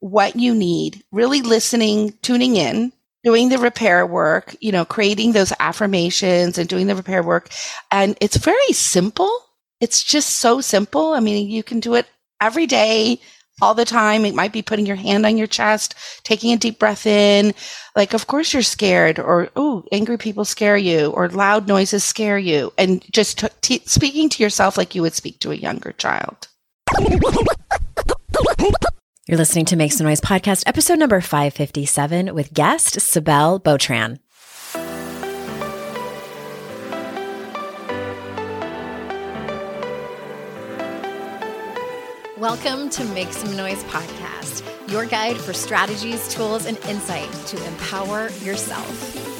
what you need, really listening, tuning in, doing the repair work, you know, creating those affirmations and doing the repair work. And it's very simple. It's just so simple. I mean, you can do it every day, all the time. It might be putting your hand on your chest, taking a deep breath in. Like, of course you're scared or, oh, angry people scare you or loud noises scare you. And just t- t- speaking to yourself like you would speak to a younger child. You're listening to Make Some Noise podcast, episode number 557 with guest Cybele Botran. Welcome to Make Some Noise podcast, your guide for strategies, tools, and insight to empower yourself.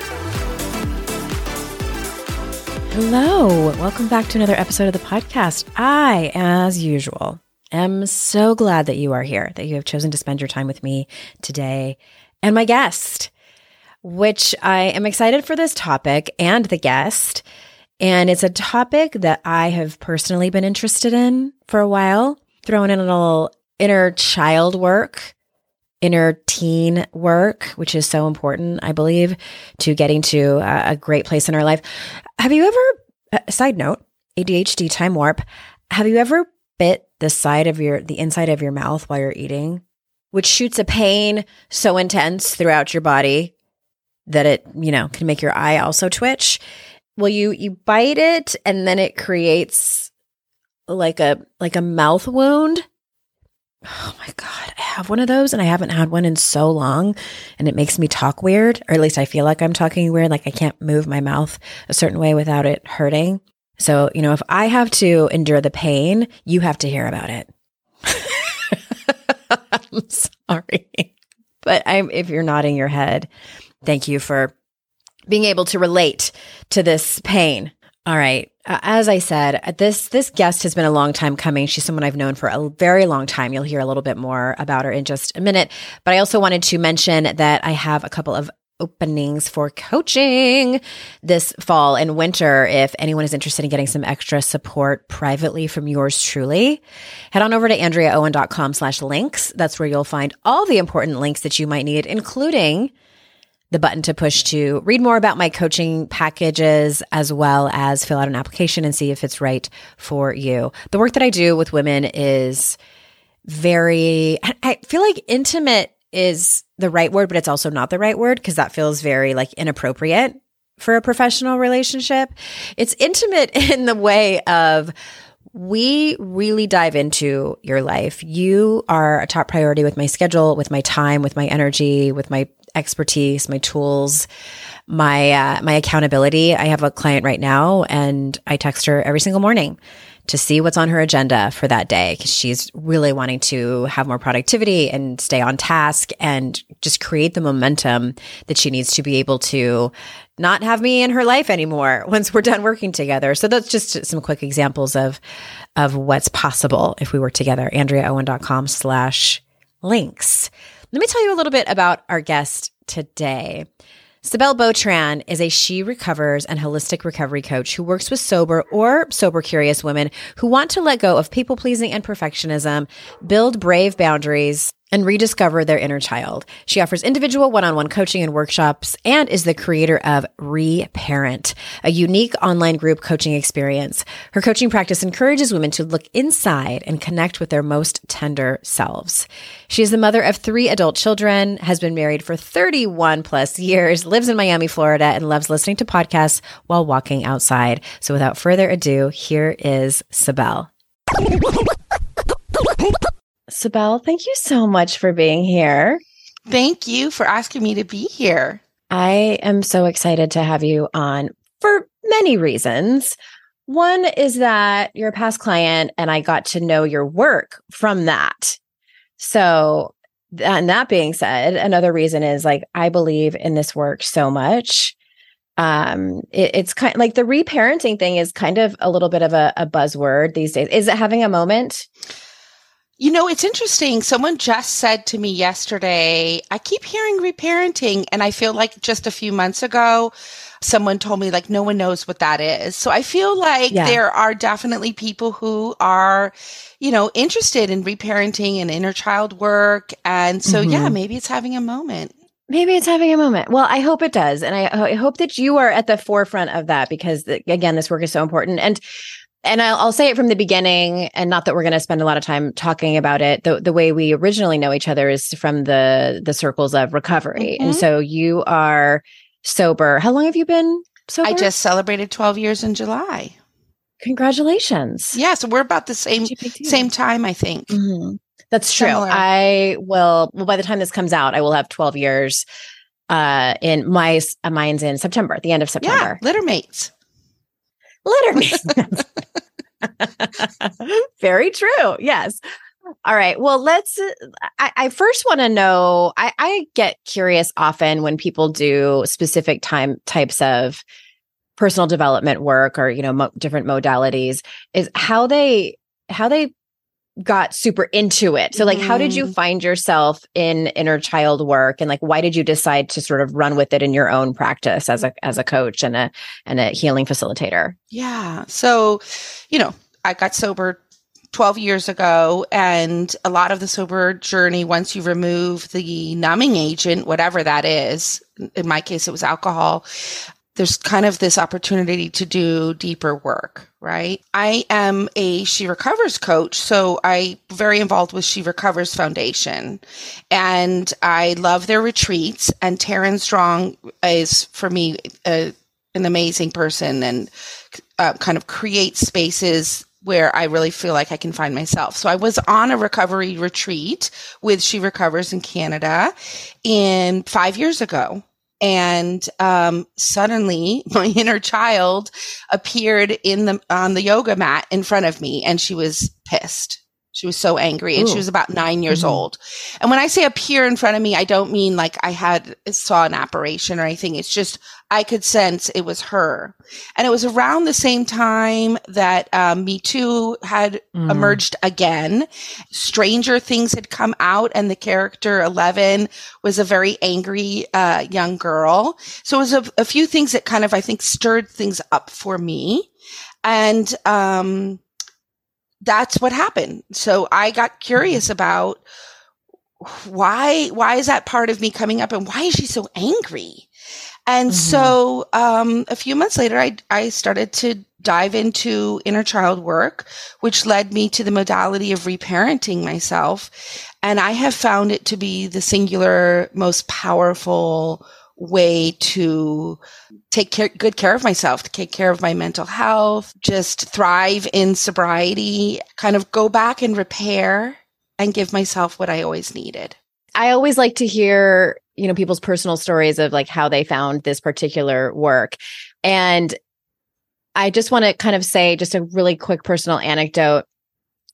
Hello. Welcome back to another episode of the podcast. I, as usual, am so glad that you are here, that you have chosen to spend your time with me today and my guest, which I am excited for this topic and the guest. And it's a topic that I have personally been interested in for a while, throwing in a little inner child work inner teen work, which is so important, I believe, to getting to a, great place in our life. Have you ever, uh, side note, ADHD time warp, have you ever bit the side of your, the inside of your mouth while you're eating, which shoots a pain so intense throughout your body that it, you know, can make your eye also twitch? Well, you, you bite it and then it creates like a, like a mouth wound Oh my God, I have one of those and I haven't had one in so long. And it makes me talk weird, or at least I feel like I'm talking weird. Like I can't move my mouth a certain way without it hurting. So, you know, if I have to endure the pain, you have to hear about it. I'm sorry. But I'm, if you're nodding your head, thank you for being able to relate to this pain. All right. Uh, as I said, this this guest has been a long time coming. She's someone I've known for a very long time. You'll hear a little bit more about her in just a minute. But I also wanted to mention that I have a couple of openings for coaching this fall and winter. If anyone is interested in getting some extra support privately from yours truly, head on over to AndreaOwen.com slash links. That's where you'll find all the important links that you might need, including the button to push to read more about my coaching packages as well as fill out an application and see if it's right for you. The work that I do with women is very, I feel like intimate is the right word, but it's also not the right word because that feels very like inappropriate for a professional relationship. It's intimate in the way of we really dive into your life. You are a top priority with my schedule, with my time, with my energy, with my expertise, my tools, my uh, my accountability. I have a client right now, and I text her every single morning to see what's on her agenda for that day because she's really wanting to have more productivity and stay on task and just create the momentum that she needs to be able to not have me in her life anymore once we're done working together. So that's just some quick examples of of what's possible if we work together. AndreaOwen.com slash links. Let me tell you a little bit about our guest today. Cybele Botran is a She Recovers and holistic recovery coach who works with sober or sober curious women who want to let go of people pleasing and perfectionism, build brave boundaries, and rediscover their inner child. She offers individual one on one coaching and workshops and is the creator of Reparent, a unique online group coaching experience. Her coaching practice encourages women to look inside and connect with their most tender selves. She is the mother of three adult children, has been married for 31 plus years, lives in Miami, Florida, and loves listening to podcasts while walking outside. So without further ado, here is Cybele. Cybele, thank you so much for being here. Thank you for asking me to be here. I am so excited to have you on for many reasons. One is that you're a past client and I got to know your work from that. So, and that being said, another reason is like I believe in this work so much. Um, it, it's kind of like the reparenting thing is kind of a little bit of a, a buzzword these days. Is it having a moment? You know, it's interesting. Someone just said to me yesterday, I keep hearing reparenting. And I feel like just a few months ago, someone told me like no one knows what that is. So I feel like yeah. there are definitely people who are, you know, interested in reparenting and inner child work. And so, mm-hmm. yeah, maybe it's having a moment. Maybe it's having a moment. Well, I hope it does. And I, I hope that you are at the forefront of that because, again, this work is so important. And and I'll, I'll, say it from the beginning, and not that we're going to spend a lot of time talking about it. The the way we originally know each other is from the the circles of recovery, mm-hmm. and so you are sober. How long have you been sober? I just celebrated twelve years in July. Congratulations! Yeah, so we're about the same same time, I think. Mm-hmm. That's true. Similar. I will. Well, by the time this comes out, I will have twelve years. Uh, in my uh, mine's in September, at the end of September. Yeah, litter mates. Letterman. Very true. Yes. All right. Well, let's. I, I first want to know. I, I, get curious often when people do specific time types of personal development work or you know mo- different modalities is how they how they got super into it. So like how did you mm. find yourself in inner child work and like why did you decide to sort of run with it in your own practice as a as a coach and a and a healing facilitator? Yeah. So, you know, I got sober 12 years ago and a lot of the sober journey once you remove the numbing agent whatever that is in my case it was alcohol there's kind of this opportunity to do deeper work, right? I am a She Recovers coach, so I very involved with She Recovers Foundation, and I love their retreats. And Taryn Strong is for me a, an amazing person and uh, kind of creates spaces where I really feel like I can find myself. So I was on a recovery retreat with She Recovers in Canada in five years ago and um, suddenly my inner child appeared in the on the yoga mat in front of me and she was pissed she was so angry and Ooh. she was about nine years mm-hmm. old. And when I say appear in front of me, I don't mean like I had saw an apparition or anything. It's just I could sense it was her. And it was around the same time that um, Me Too had mm. emerged again. Stranger Things had come out and the character 11 was a very angry uh, young girl. So it was a, a few things that kind of, I think, stirred things up for me. And, um, that's what happened. So I got curious mm-hmm. about why why is that part of me coming up and why is she so angry? And mm-hmm. so um, a few months later, I I started to dive into inner child work, which led me to the modality of reparenting myself. And I have found it to be the singular most powerful way to take care, good care of myself, take care of my mental health, just thrive in sobriety, kind of go back and repair and give myself what I always needed. I always like to hear, you know, people's personal stories of like how they found this particular work. And I just want to kind of say just a really quick personal anecdote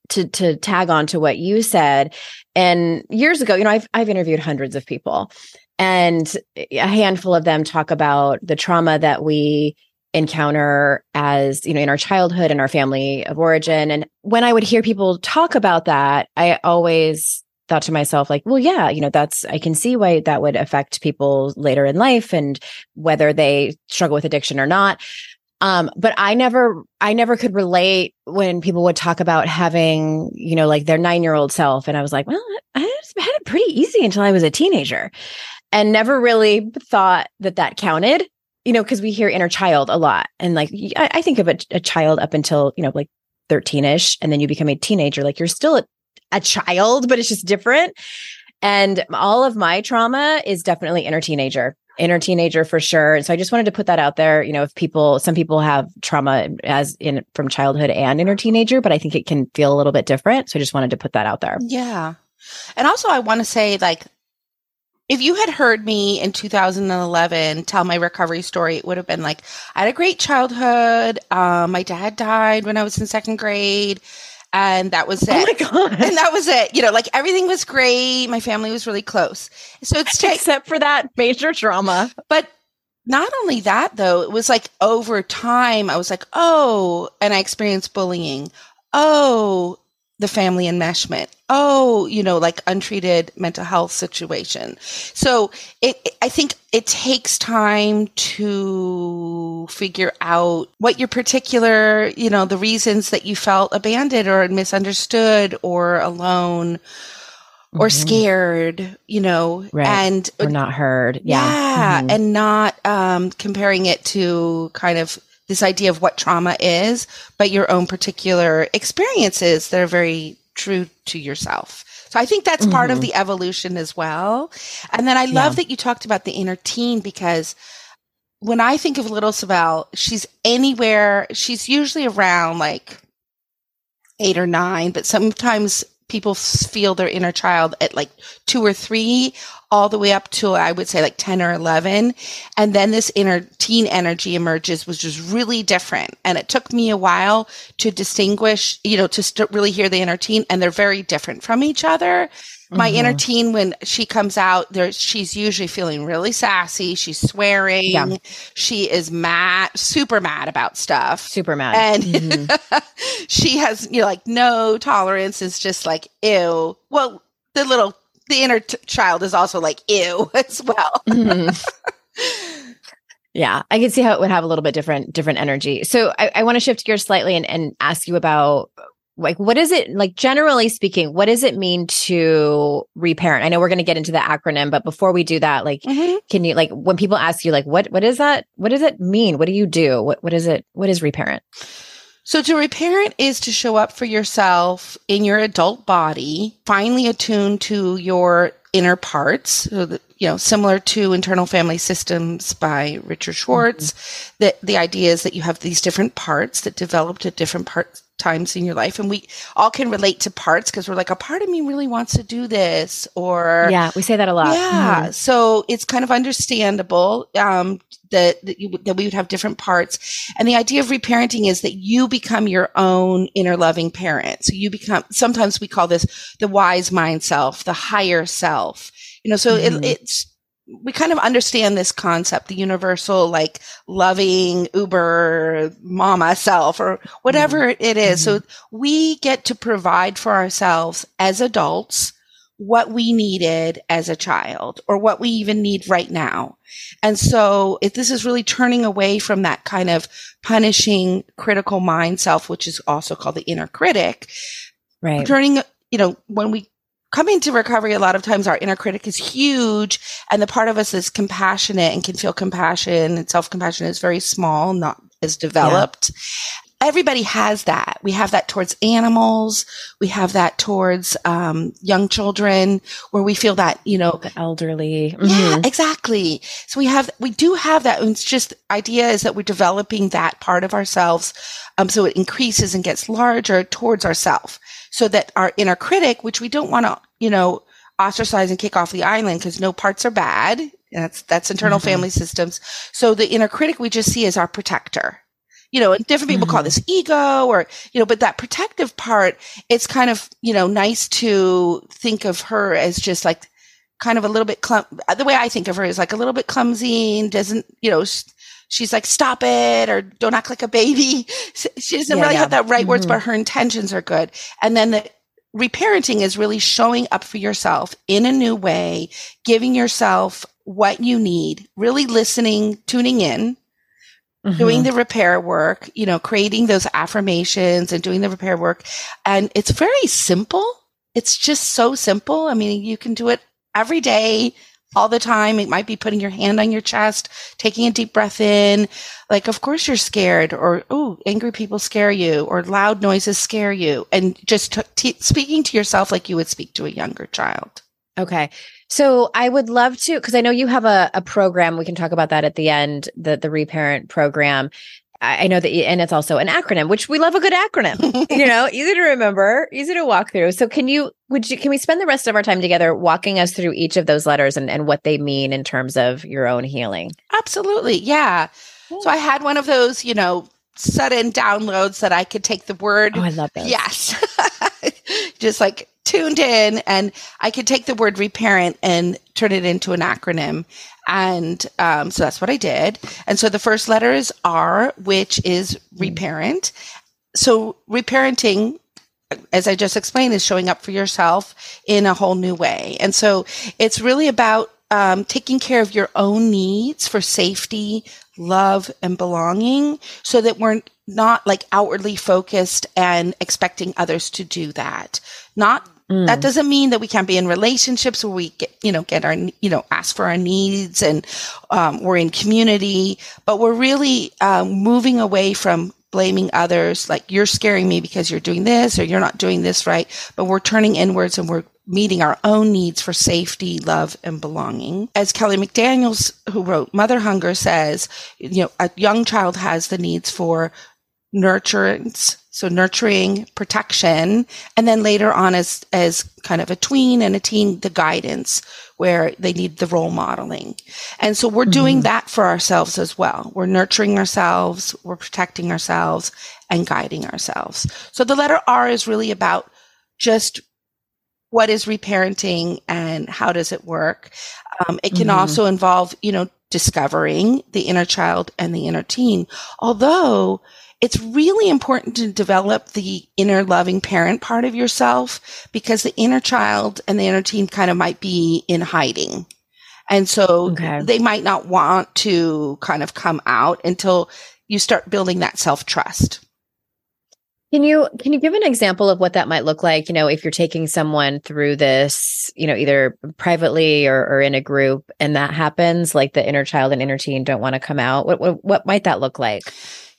to to tag on to what you said. And years ago, you know, I've I've interviewed hundreds of people and a handful of them talk about the trauma that we encounter as, you know, in our childhood and our family of origin. And when I would hear people talk about that, I always thought to myself like well yeah you know that's i can see why that would affect people later in life and whether they struggle with addiction or not um, but I never, I never could relate when people would talk about having, you know, like their nine year old self. And I was like, well, I had it pretty easy until I was a teenager and never really thought that that counted, you know, because we hear inner child a lot. And like, I, I think of a, a, child up until, you know, like 13 ish, and then you become a teenager. Like you're still a, a child, but it's just different. And all of my trauma is definitely inner teenager inner teenager for sure. So I just wanted to put that out there. You know, if people, some people have trauma as in from childhood and inner teenager, but I think it can feel a little bit different. So I just wanted to put that out there. Yeah. And also, I want to say, like, if you had heard me in 2011 tell my recovery story, it would have been like, I had a great childhood. Um, my dad died when I was in second grade. And that was it. Oh my God. And that was it. You know, like everything was great. My family was really close. So it's t- except for that major trauma. But not only that though, it was like over time, I was like, oh, and I experienced bullying. Oh, the family enmeshment. Oh, you know, like untreated mental health situation. So it, I think it takes time to figure out what your particular, you know, the reasons that you felt abandoned or misunderstood or alone or mm-hmm. scared, you know, right. and or not heard. Yeah. Yeah. Mm-hmm. And not um, comparing it to kind of this idea of what trauma is, but your own particular experiences that are very true to yourself. So I think that's mm-hmm. part of mm-hmm. the evolution as well. And then I love yeah. that you talked about the inner teen because when I think of little Cybele, she's anywhere, she's usually around like eight or nine, but sometimes people feel their inner child at like two or three all the way up to I would say like 10 or 11 and then this inner teen energy emerges which is really different. And it took me a while to distinguish you know to st- really hear the inner teen and they're very different from each other. My mm-hmm. inner teen when she comes out there she's usually feeling really sassy. She's swearing. Yeah. she is mad super mad about stuff. Super mad. And mm-hmm. she has you know like no tolerance. It's just like ew. Well the little the inner t- child is also like ew as well. Mm-hmm. yeah i can see how it would have a little bit different different energy. So i, I want to shift gears slightly and, and ask you about like what is it like generally speaking what does it mean to reparent? I know we're going to get into the acronym but before we do that like mm-hmm. can you like when people ask you like what what is that what does it mean? What do you do? What what is it what is reparent so to reparent is to show up for yourself in your adult body finally attuned to your inner parts so that, you know similar to internal family systems by richard schwartz mm-hmm. that the idea is that you have these different parts that developed at different parts times in your life and we all can relate to parts because we're like a part of me really wants to do this or yeah we say that a lot yeah mm-hmm. so it's kind of understandable um, that that, you, that we would have different parts and the idea of reparenting is that you become your own inner loving parent so you become sometimes we call this the wise mind self the higher self you know so mm-hmm. it, it's we kind of understand this concept, the universal, like loving Uber mama self or whatever mm-hmm. it is. Mm-hmm. So we get to provide for ourselves as adults what we needed as a child or what we even need right now. And so if this is really turning away from that kind of punishing critical mind self, which is also called the inner critic, right? Turning, you know, when we come into recovery, a lot of times our inner critic is huge and the part of us is compassionate and can feel compassion and self compassion is very small, not as developed. Everybody has that. We have that towards animals. We have that towards um, young children, where we feel that you know the elderly. Mm-hmm. Yeah, exactly. So we have we do have that. And It's just idea is that we're developing that part of ourselves, um, so it increases and gets larger towards ourself so that our inner critic, which we don't want to, you know, ostracize and kick off the island because no parts are bad. That's, that's internal mm-hmm. family systems. So the inner critic we just see as our protector. You know, and different people mm-hmm. call this ego or, you know, but that protective part, it's kind of, you know, nice to think of her as just like kind of a little bit clum- the way I think of her is like a little bit clumsy and doesn't, you know, she's like, stop it or don't act like a baby. She doesn't yeah, really yeah. have that right mm-hmm. words, but her intentions are good. And then the reparenting is really showing up for yourself in a new way, giving yourself what you need, really listening, tuning in, mm-hmm. doing the repair work, you know, creating those affirmations and doing the repair work. And it's very simple it's just so simple. I mean, you can do it every day, all the time. It might be putting your hand on your chest, taking a deep breath in. Like, of course you're scared or, oh, angry people scare you or loud noises scare you. And just t- t- speaking to yourself like you would speak to a younger child. Okay. So I would love to, because I know you have a, a program. We can talk about that at the end, the the reparent program. I know that, and it's also an acronym, which we love a good acronym. you know, easy to remember, easy to walk through. So, can you, would you, can we spend the rest of our time together walking us through each of those letters and, and what they mean in terms of your own healing? Absolutely. Yeah. So, I had one of those, you know, sudden downloads that I could take the word. Oh, I love those. Yes. Just like tuned in, and I could take the word reparent and turn it into an acronym. And um, so that's what I did. And so the first letter is R, which is reparent. So reparenting, as I just explained, is showing up for yourself in a whole new way. And so it's really about um, taking care of your own needs for safety, love, and belonging so that we're not like outwardly focused and expecting others to do that. Not Mm. That doesn't mean that we can't be in relationships where we get, you know, get our, you know, ask for our needs and um, we're in community, but we're really um, moving away from blaming others, like you're scaring me because you're doing this or you're not doing this right. But we're turning inwards and we're meeting our own needs for safety, love, and belonging. As Kelly McDaniels, who wrote Mother Hunger, says, you know, a young child has the needs for nurturance, so nurturing, protection, and then later on as as kind of a tween and a teen, the guidance where they need the role modeling. And so we're mm-hmm. doing that for ourselves as well. We're nurturing ourselves, we're protecting ourselves and guiding ourselves. So the letter R is really about just what is reparenting and how does it work? Um, it can mm-hmm. also involve, you know, discovering the inner child and the inner teen. Although it's really important to develop the inner loving parent part of yourself because the inner child and the inner teen kind of might be in hiding. And so okay. they might not want to kind of come out until you start building that self trust. Can you can you give an example of what that might look like? You know, if you're taking someone through this, you know, either privately or, or in a group, and that happens, like the inner child and inner teen don't want to come out. What, what what might that look like?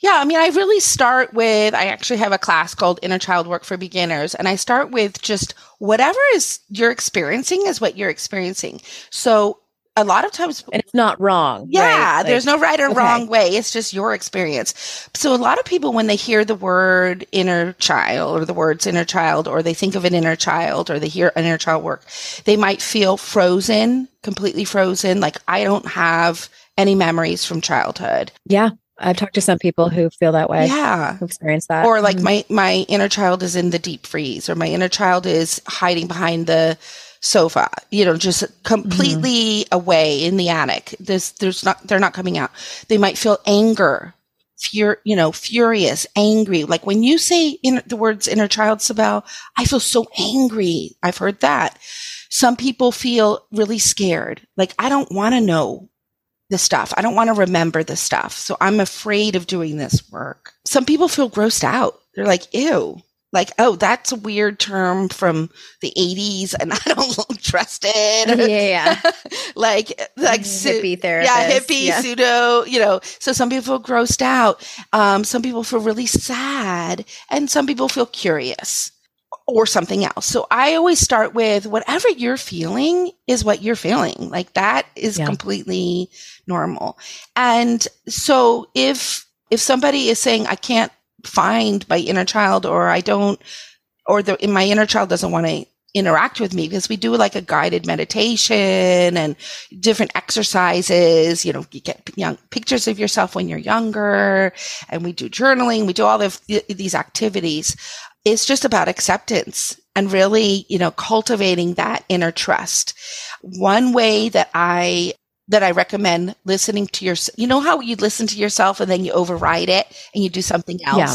Yeah, I mean, I really start with, I actually have a class called Inner Child Work for Beginners, and I start with just whatever is you're experiencing is what you're experiencing. So a lot of times and it's not wrong yeah right? there's no right or okay. wrong way it's just your experience so a lot of people when they hear the word inner child or the words inner child or they think of an inner child or they hear inner child work they might feel frozen completely frozen like i don't have any memories from childhood yeah I've talked to some people who feel that way. Yeah. Who experience that. Or like mm-hmm. my, my inner child is in the deep freeze or my inner child is hiding behind the sofa, you know, just completely mm-hmm. away in the attic. There's, there's not, they're not coming out. They might feel anger, fur, you know, furious, angry. Like when you say in, the words inner child, Cybele, I feel so angry. I've heard that. Some people feel really scared. Like I don't want to know the stuff. I don't want to remember the stuff. So I'm afraid of doing this work. Some people feel grossed out. They're like, ew. Like, oh, that's a weird term from the 80s and I don't trust it. Yeah. like, like, hippie therapist. Yeah, hippie, yeah. pseudo, you know. So some people feel grossed out. Um, some people feel really sad and some people feel curious or something else. So I always start with whatever you're feeling is what you're feeling. Like that is yeah. completely normal. And so if, if somebody is saying, I can't find my inner child or I don't, or the, my inner child doesn't want to interact with me because we do like a guided meditation and different exercises. You know, you get young pictures of yourself when you're younger and we do journaling. We do all of these activities it's just about acceptance and really, you know, cultivating that inner trust. One way that I that I recommend listening to your, you know how you listen to yourself and then you override it and you do something else. Yeah.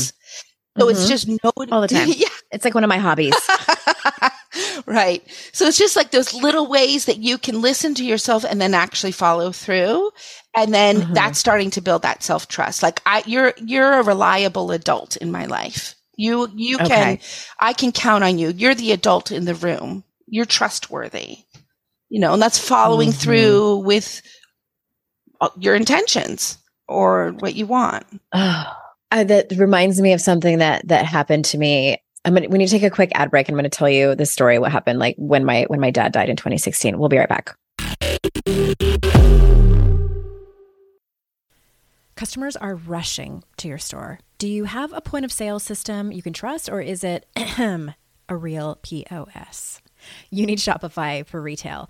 So mm-hmm. it's just no all the time. yeah. It's like one of my hobbies. right. So it's just like those little ways that you can listen to yourself and then actually follow through. And then mm-hmm. that's starting to build that self trust. Like I, you're, you're a reliable adult in my life You you okay. can I can count on you. You're the adult in the room. You're trustworthy. You know, and that's following mm-hmm. through with uh, your intentions or what you want. Oh, that reminds me of something that that happened to me. I'm gonna, when you take a quick ad break, I'm going to tell you the story. What happened, like when my when my dad died in 2016. We'll be right back. Customers are rushing to your store. Do you have a point of sale system you can trust, or is it a real POS? You need Shopify for retail.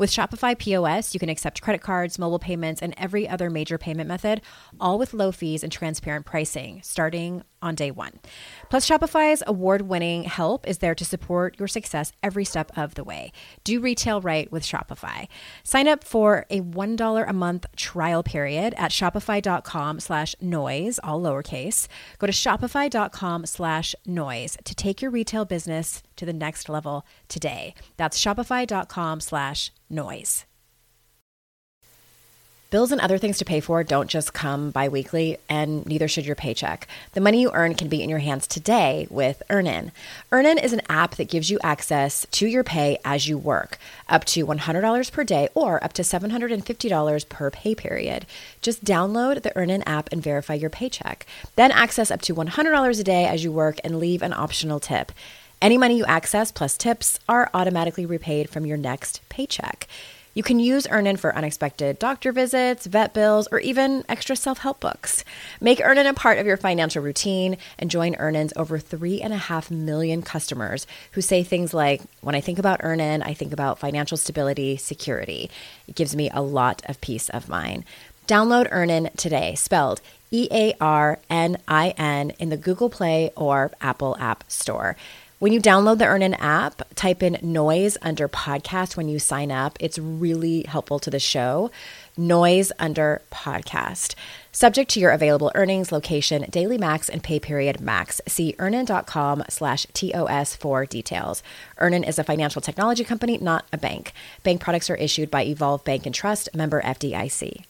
With Shopify POS, you can accept credit cards, mobile payments, and every other major payment method, all with low fees and transparent pricing, starting on day one. Plus, Shopify's award winning help is there to support your success every step of the way. Do retail right with Shopify. Sign up for a $1 a month trial period at shopify.com slash noise, all lowercase. Go to shopify.com slash noise to take your retail business to the next level today. That's shopify.com slash noise. Bills and other things to pay for don't just come biweekly, and neither should your paycheck. The money you earn can be in your hands today with Earnin. Earnin is an app that gives you access to your pay as you work, up to $100 per day or up to $750 per pay period. Just download the Earnin app and verify your paycheck. Then access up to $100 a day as you work and leave an optional tip. Any money you access plus tips are automatically repaid from your next paycheck. You can use Earnin for unexpected doctor visits, vet bills, or even extra self help books. Make Earnin a part of your financial routine and join Earnin's over three and a half million customers who say things like, When I think about Earnin, I think about financial stability, security. It gives me a lot of peace of mind. Download Earnin today, spelled E A R N I N, in the Google Play or Apple App Store. When you download the Earnin app, type in noise under podcast when you sign up. It's really helpful to the show. Noise under podcast. Subject to your available earnings, location, daily max, and pay period max. See earnin.com slash TOS for details. Earnin is a financial technology company, not a bank. Bank products are issued by Evolve Bank and Trust, member FDIC.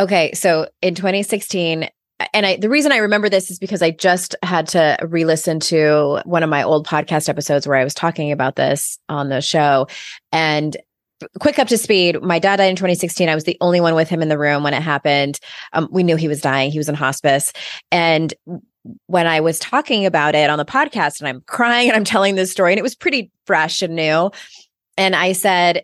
Okay, so in 2016, and I, the reason I remember this is because I just had to re listen to one of my old podcast episodes where I was talking about this on the show. And quick up to speed my dad died in 2016 i was the only one with him in the room when it happened. Um, we knew he was dying. He was in hospice. And when i was talking about it on the podcast and i'm crying and i'm telling this story and it was pretty fresh and new. And i said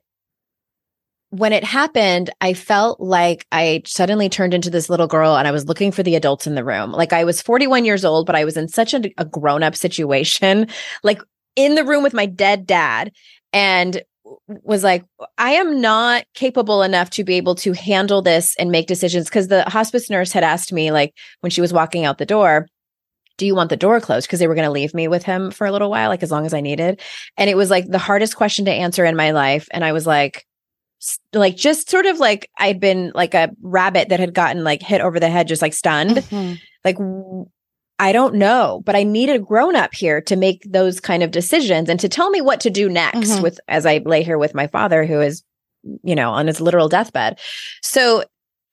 when it happened, I felt like I suddenly turned into this little girl and I was looking for the adults in the room. Like I was 41 years old, but I was in such a, a grown up situation, like in the room with my dead dad and was like, I am not capable enough to be able to handle this and make decisions. Cause the hospice nurse had asked me, like, when she was walking out the door, do you want the door closed? Because they were going to leave me with him for a little while, like as long as I needed. And it was like the hardest question to answer in my life. And I was like, like just sort of like I'd been like a rabbit that had gotten like hit over the head, just like stunned. Mm-hmm. Like, I don't know, but I need a grown up here to make those kind of decisions and to tell me what to do next mm-hmm. with as I lay here with my father who is, you know, on his literal deathbed. So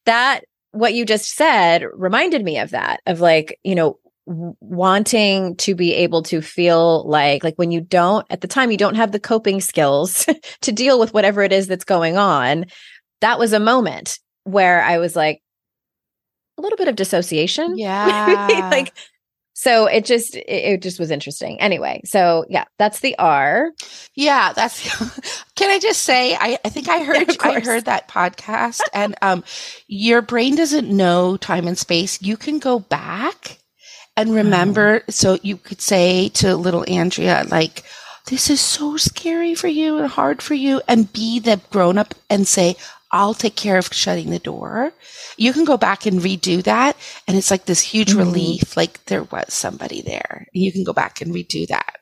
that what you just said reminded me of that, of like, you know, wanting to be able to feel like like when you don't at the time you don't have the coping skills to deal with whatever it is that's going on that was a moment where i was like a little bit of dissociation. Yeah. Like so it just it, just was interesting. Anyway so yeah that's the r. Yeah that's can i just say i, I think i heard yeah, i heard that podcast and um your brain doesn't know time and space. You can go back and remember, so you could say to little Andrea, like, this is so scary for you and hard for you, and be the grown up and say, I'll take care of shutting the door. You can go back and redo that. And it's like this huge Mhm. relief. Like there was somebody there. You can go back and redo that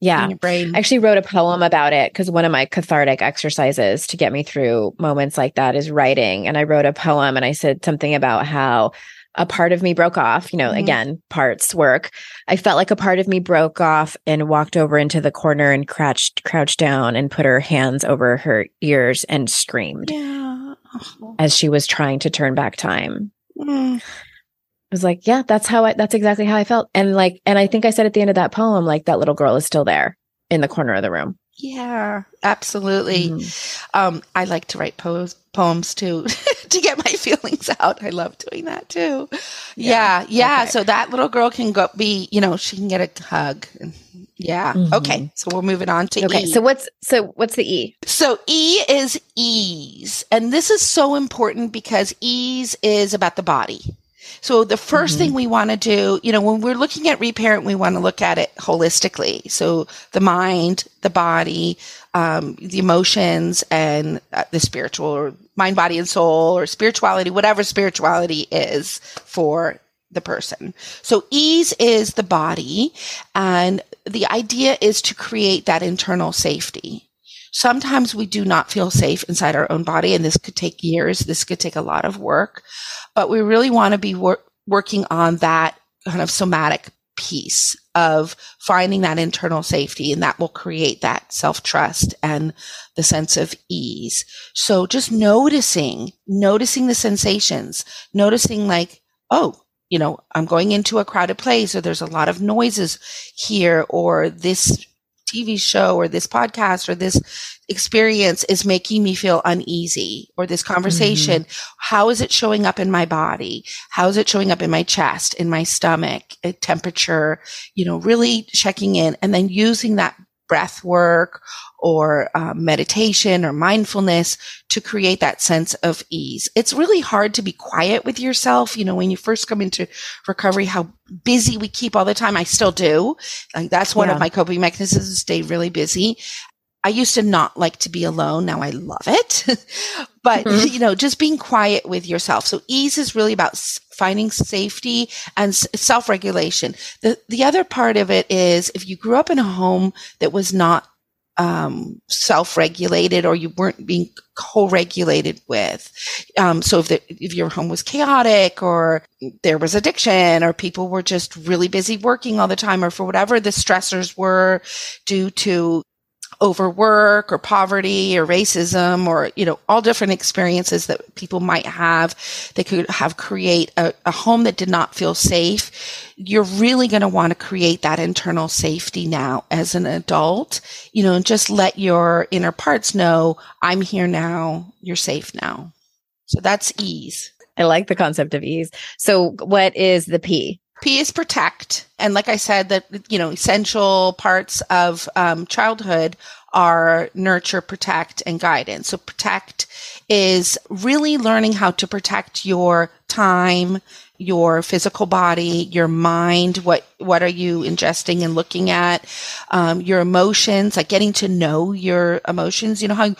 Yeah. your brain. I actually wrote a poem about it because one of my cathartic exercises to get me through moments like that is writing. And I wrote a poem and I said something about how a part of me broke off. You know, Mhm. again, parts work. I felt like a part of me broke off and walked over into the corner and crouched, crouched down and put her hands over her ears and screamed yeah. Oh. as she was trying to turn back time. Mm. I was like, yeah, that's how I, that's exactly how I felt. And like, and I think I said at the end of that poem, like that little girl is still there in the corner of the room. Yeah, absolutely. Mhm. Um, I like to write po- poems too to get my feelings out. I love doing that too. Yeah, Yeah. yeah. Okay. So that little girl can go be, you know, she can get a hug. Yeah. Mhm. Okay. So we're moving on to Okay. E. So what's, so what's the E? So E is ease. And this is so important because ease is about the body. So the 1st Mhm. thing we want to do, you know, when we're looking at reparent, we want to look at it holistically. So the mind, the body, um, the emotions, and uh, the spiritual, or mind, body, and soul, or spirituality, whatever spirituality is for the person. So ease is the body, and the idea is to create that internal safety sometimes we do not feel safe inside our own body and this could take years. This could take a lot of work but we really want to be wor- working on that kind of somatic piece of finding that internal safety and that will create that self-trust and the sense of ease. So just noticing noticing the sensations noticing like oh you know i'm going into a crowded place or there's a lot of noises here or this TV show or this podcast or this experience is making me feel uneasy or this conversation. How is it showing up in my body? How is it showing up in my chest, in my stomach, uh, temperature, you know, really checking in and then using that breath work or um, meditation or mindfulness to create that sense of ease. It's really hard to be quiet with yourself. You know, when you first come into recovery, how busy we keep all the time. I still do. Like that's one Yeah. of my coping mechanisms to stay really busy. I used to not like to be alone. Now I love it. but, Mhm. you know, just being quiet with yourself. So ease is really about finding safety and self-regulation. The, the other part of it is if you grew up in a home that was not um, self-regulated or you weren't being co-regulated with. Um, so if the, if your home was chaotic or there was addiction or people were just really busy working all the time or for whatever the stressors were due to overwork or poverty or racism or you know all different experiences that people might have. They could have create a, a home that did not feel safe. You're really going to want to create that internal safety now as an adult you know and just let your inner parts know i'm here now. You're safe now. So that's ease. I like the concept of ease. So what is the P? P is protect. And like I said, that, you know, essential parts of um, childhood are nurture, protect, and guidance. So protect is really learning how to protect your time, your physical body, your mind. What, what are you ingesting and looking at? Um, your emotions, like getting to know your emotions. You know how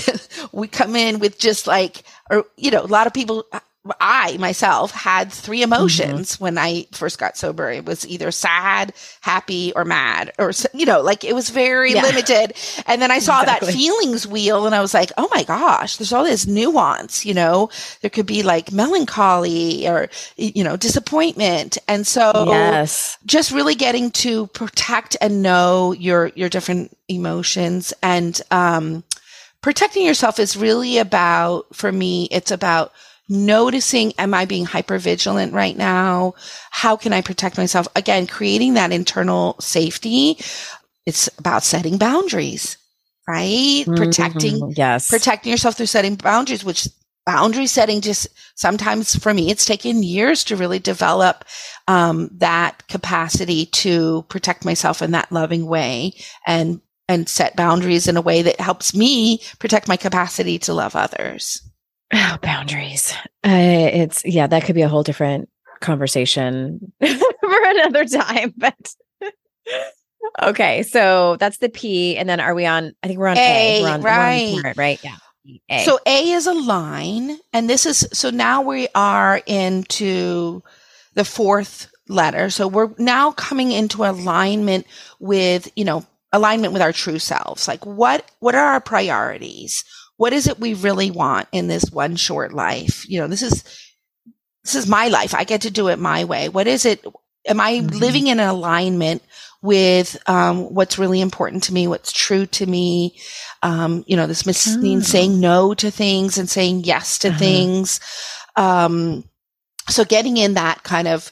we come in with just like, or, you know, a lot of people, I myself had three emotions when I first got sober. It was either sad, happy, or mad, or you know, like it was very Yeah. limited. And then I saw Exactly. that feelings wheel, and I was like, oh my gosh, there's all this nuance. You know, there could be like melancholy or you know disappointment, and so yes. just really getting to protect and know your your different emotions and um protecting yourself is really about for me it's about noticing am i being hyper vigilant right now how can i protect myself again creating that internal safety it's about setting boundaries right protecting Mhm. Yes. protecting yourself through setting boundaries, which boundary setting just sometimes for me, it's taken years to really develop um, that capacity to protect myself in that loving way and and set boundaries in a way that helps me protect my capacity to love others. Oh, boundaries. Uh, it's yeah, that could be a whole different conversation for another time. But okay, so that's the P, and then are we on? I think we're on A. A, We're on, we're on right. right? Yeah. A. So A is a line, and this is so now we are into the fourth letter. So we're now coming into alignment with, you know, alignment with our true selves. Like what what are our priorities? What is it we really want in this one short life? You know, this is this is my life. I get to do it my way. What is it? Am I mm-hmm. living in alignment with um, what's really important to me, what's true to me? Um, you know, this means oh. saying no to things and saying yes to uh-huh. things. Um, so getting in that kind of,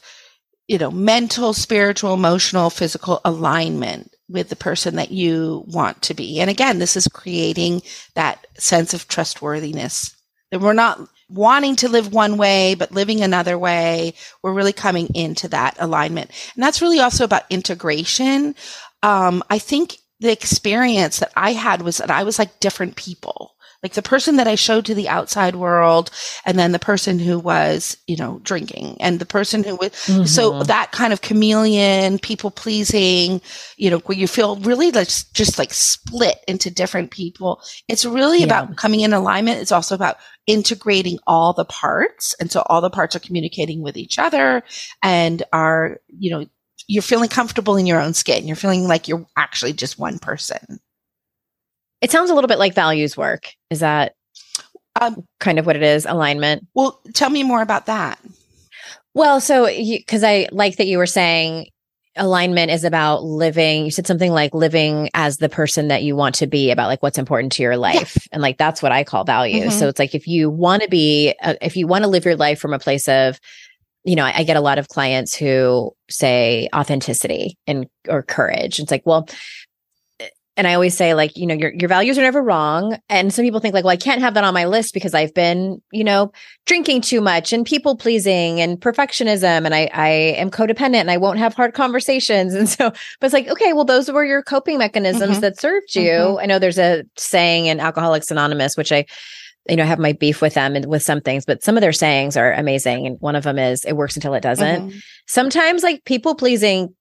you know, mental, spiritual, emotional, physical alignment with the person that you want to be. And again, this is creating that sense of trustworthiness that we're not wanting to live one way, but living another way. We're really coming into that alignment. And that's really also about integration. Um, I think the experience that I had was that I was like different people like the person that I showed to the outside world and then the person who was, you know, drinking and the person who was, mm-hmm. so that kind of chameleon, people pleasing, you know, where you feel really like just like split into different people. It's really yeah. about coming in alignment. It's also about integrating all the parts. And so all the parts are communicating with each other and are, you know, you're feeling comfortable in your own skin. You're feeling like you're actually just one person. It sounds a little bit like values work. Is that um, kind of what it is? Alignment. Well, tell me more about that. Well, so because I like that you were saying alignment is about living you said something like living as the person that you want to be about like what's important to your life yeah. and like that's what i call values mm-hmm. so it's like if you want to be uh, if you want to live your life from a place of you know I, I, get a lot of clients who say authenticity and or courage it's like well and I always say like, you know, your your values are never wrong. And some people think like, well, I can't have that on my list because I've been, you know, drinking too much and people pleasing and perfectionism and I I am codependent and I won't have hard conversations. And so, but it's like, okay, well, those were your coping mechanisms mm-hmm. that served you. Mm-hmm. I know there's a saying in Alcoholics Anonymous, which I you know, have my beef with them and with some things, but some of their sayings are amazing. And one of them is, it works until it doesn't. Mm-hmm. Sometimes like people pleasing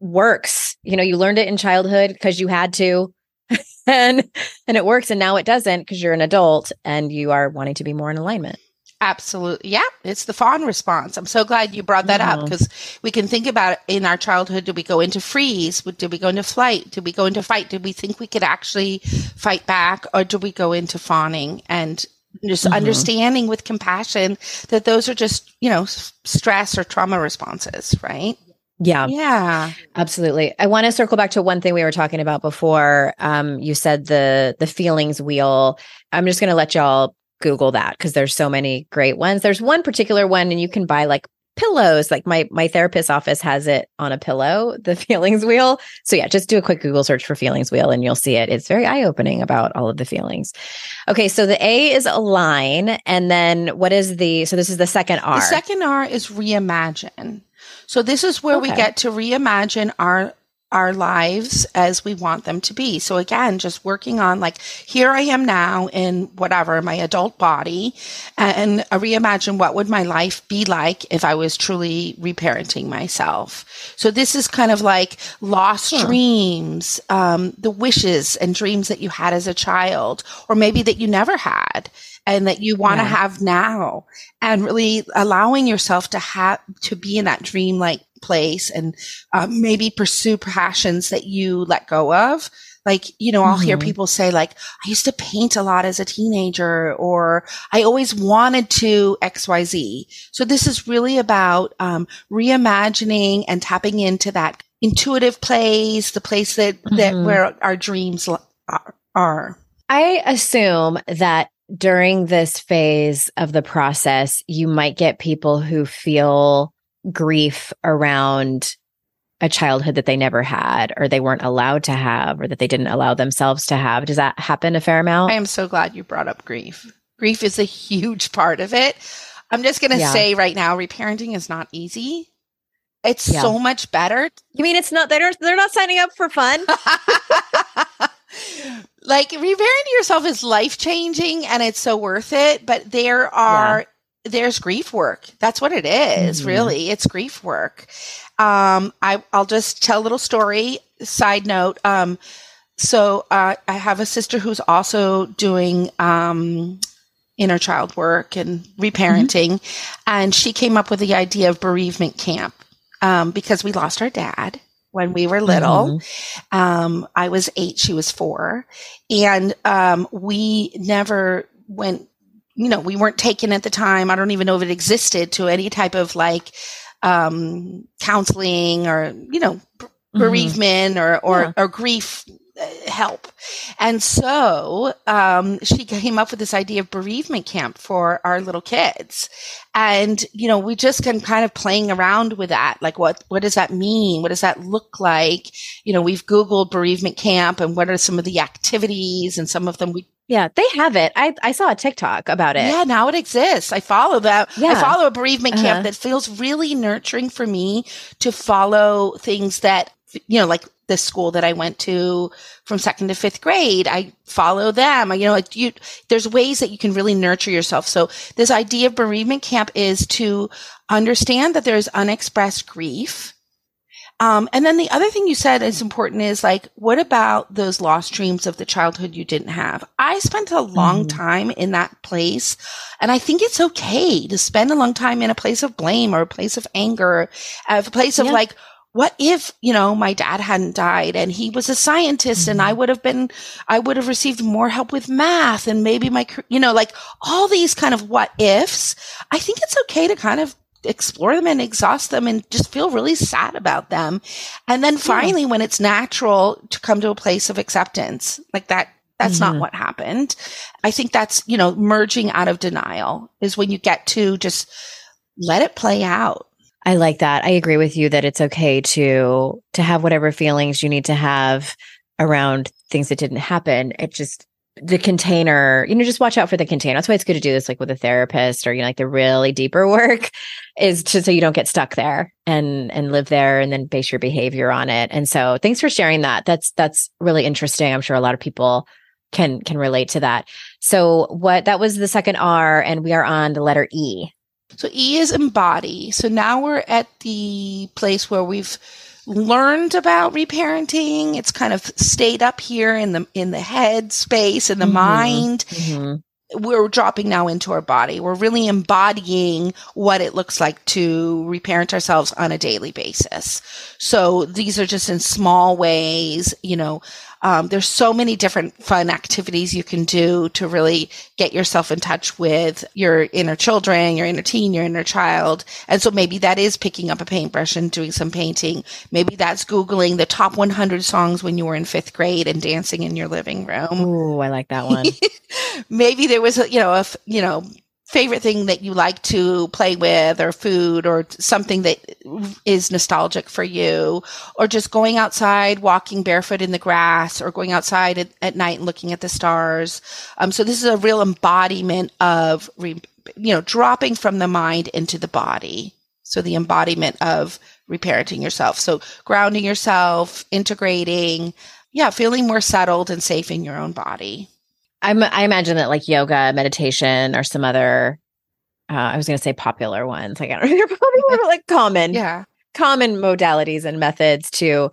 works. You know, you learned it in childhood because you had to and and it works and now it doesn't because you're an adult and you are wanting to be more in alignment. Absolutely. Yeah, it's the fawn response. I'm so glad you brought that mm-hmm. up because we can think about in our childhood. Did we go into freeze? Did we go into flight? Did we go into fight? Did we think we could actually fight back or did we go into fawning? And just mm-hmm. understanding with compassion that those are just, you know, stress or trauma responses, right? Yeah. Yeah. Absolutely. I want to circle back to one thing we were talking about before. Um, you said the the feelings wheel. I'm just gonna let y'all Google that because there's so many great ones. There's one particular one and you can buy like pillows. Like my my therapist's office has it on a pillow, the feelings wheel. So yeah, just do a quick Google search for feelings wheel and you'll see it. It's very eye-opening about all of the feelings. Okay, so the A is align. And then what is the so this is the second R. The second R is reimagine. So this is where okay. we get to reimagine our our lives as we want them to be. So again, just working on like, here I am now in whatever, my adult body and reimagine what would my life be like if I was truly reparenting myself. So this is kind of like lost dreams, um, the wishes and dreams that you had as a child, or maybe that you never had and that you want to yeah. have now and really allowing yourself to have to be in that dream like place and uh, maybe pursue passions that you let go of like you know i'll mm-hmm. hear people say like i used to paint a lot as a teenager or i always wanted to xyz so this is really about um, reimagining and tapping into that intuitive place the place that mm-hmm. that where our dreams are i assume that during this phase of the process, you might get people who feel grief around a childhood that they never had or they weren't allowed to have or that they didn't allow themselves to have. Does that happen a fair amount? I am so glad you brought up grief. Grief is a huge part of it. I'm just going to yeah. say right now reparenting is not easy. It's yeah. so much better. You mean it's not they're they're not signing up for fun? like reparenting yourself is life changing and it's so worth it. But there are yeah. there's grief work. That's what it is, mm-hmm. really. It's grief work. Um, I I'll just tell a little story. Side note. Um, So uh, I have a sister who's also doing um, inner child work and reparenting, mm-hmm. and she came up with the idea of bereavement camp um, because we lost our dad when we were little. Mm-hmm. Um, I was eight, she was four, and um, we never went. You know, we weren't taken at the time. I don't even know if it existed to any type of like um, counseling or you know mm-hmm. bereavement or or, yeah. or grief help. And so um, she came up with this idea of bereavement camp for our little kids. And, you know, we just can kind of playing around with that. Like, what, what does that mean? What does that look like? You know, we've Googled bereavement camp and what are some of the activities and some of them we yeah, they have it. I, I saw a TikTok about it. Yeah, now it exists. I follow that. Yeah. I follow a bereavement uh-huh. camp that feels really nurturing for me to follow things that, you know, like the school that I went to from second to fifth grade. I follow them. You know, like you, there's ways that you can really nurture yourself. So this idea of bereavement camp is to understand that there's unexpressed grief. Um, and then the other thing you said is important is like, what about those lost dreams of the childhood you didn't have? I spent a long mm. time in that place. And I think it's okay to spend a long time in a place of blame or a place of anger, a place of yeah. like, what if, you know, my dad hadn't died and he was a scientist mm-hmm. and I mm-hmm. would have been, I would have received more help with math and maybe my, you know, like all these kind of what ifs. I think it's okay to kind of explore them and exhaust them and just feel really sad about them. And then finally, yeah. when it's natural to come to a place of acceptance, like that, that's mm-hmm. not what happened. I think that's, you know, merging out of denial is when you get to just let it play out I like that. I agree with you that it's okay to to have whatever feelings you need to have around things that didn't happen. It just the container, you know, just watch out for the container. That's why it's good to do this like with a therapist or you know, like the really deeper work is to so you don't get stuck there and and live there and then base your behavior on it. And so thanks for sharing that. That's that's really interesting. I'm sure a lot of people can can relate to that. So what that was the second R and we are on the letter E. So E is embody. So now we're at the place where we've learned about reparenting. It's kind of stayed up here in the in the head space, in the mm-hmm. mind. Mm-hmm we're dropping now into our body. We're really embodying what it looks like to reparent ourselves on a daily basis. So these are just in small ways, you know, um, there's so many different fun activities you can do to really get yourself in touch with your inner children, your inner teen, your inner child. And so maybe that is picking up a paintbrush and doing some painting. Maybe that's Googling the top 100 songs when you were in fifth grade and dancing in your living room. Ooh, I like that one. maybe there was, a, you know, a, you know, favorite thing that you like to play with or food or something that is nostalgic for you? Or just going outside walking barefoot in the grass or going outside at, at night and looking at the stars? Um, so this is a real embodiment of re, you know dropping from the mind into the body. So the embodiment of reparenting yourself. So grounding yourself integrating yeah feeling more settled and safe in your own body I'm, I imagine that like yoga, meditation, or some other, uh, I was going to say popular ones. Like I don't know, they're popular, but like common, yeah, common modalities and methods to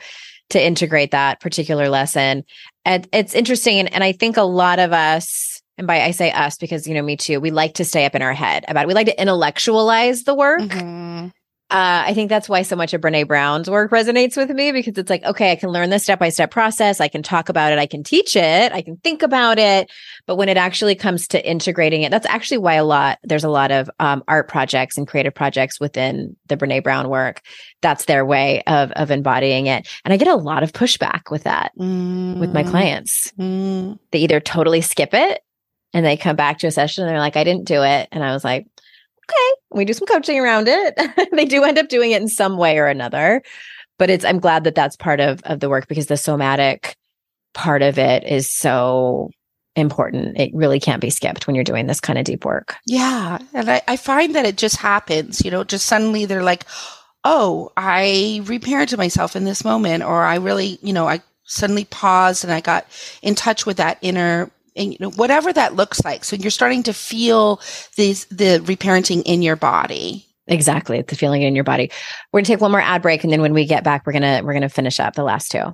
to integrate that particular lesson. And it's interesting, and, and I think a lot of us, and by I say us because you know me too, we like to stay up in our head about it. We like to intellectualize the work. Mm-hmm. Uh, I think that's why so much of Brene Brown's work resonates with me because it's like, okay, I can learn the step by step process. I can talk about it. I can teach it. I can think about it. But when it actually comes to integrating it, that's actually why a lot, there's a lot of um, art projects and creative projects within the Brene Brown work. That's their way of, of embodying it. And I get a lot of pushback with that mm. with my clients. Mm. They either totally skip it and they come back to a session and they're like, I didn't do it. And I was like, okay, we do some coaching around it. they do end up doing it in some way or another. But it's, I'm glad that that's part of, of the work because the somatic part of it is so important. It really can't be skipped when you're doing this kind of deep work. Yeah. And I, I find that it just happens, you know, just suddenly they're like, oh, I reparented myself in this moment, or I really, you know, I suddenly paused and I got in touch with that inner and you know whatever that looks like. So you're starting to feel these the reparenting in your body. Exactly. It's the feeling in your body. We're gonna take one more ad break and then when we get back we're gonna we're gonna finish up the last two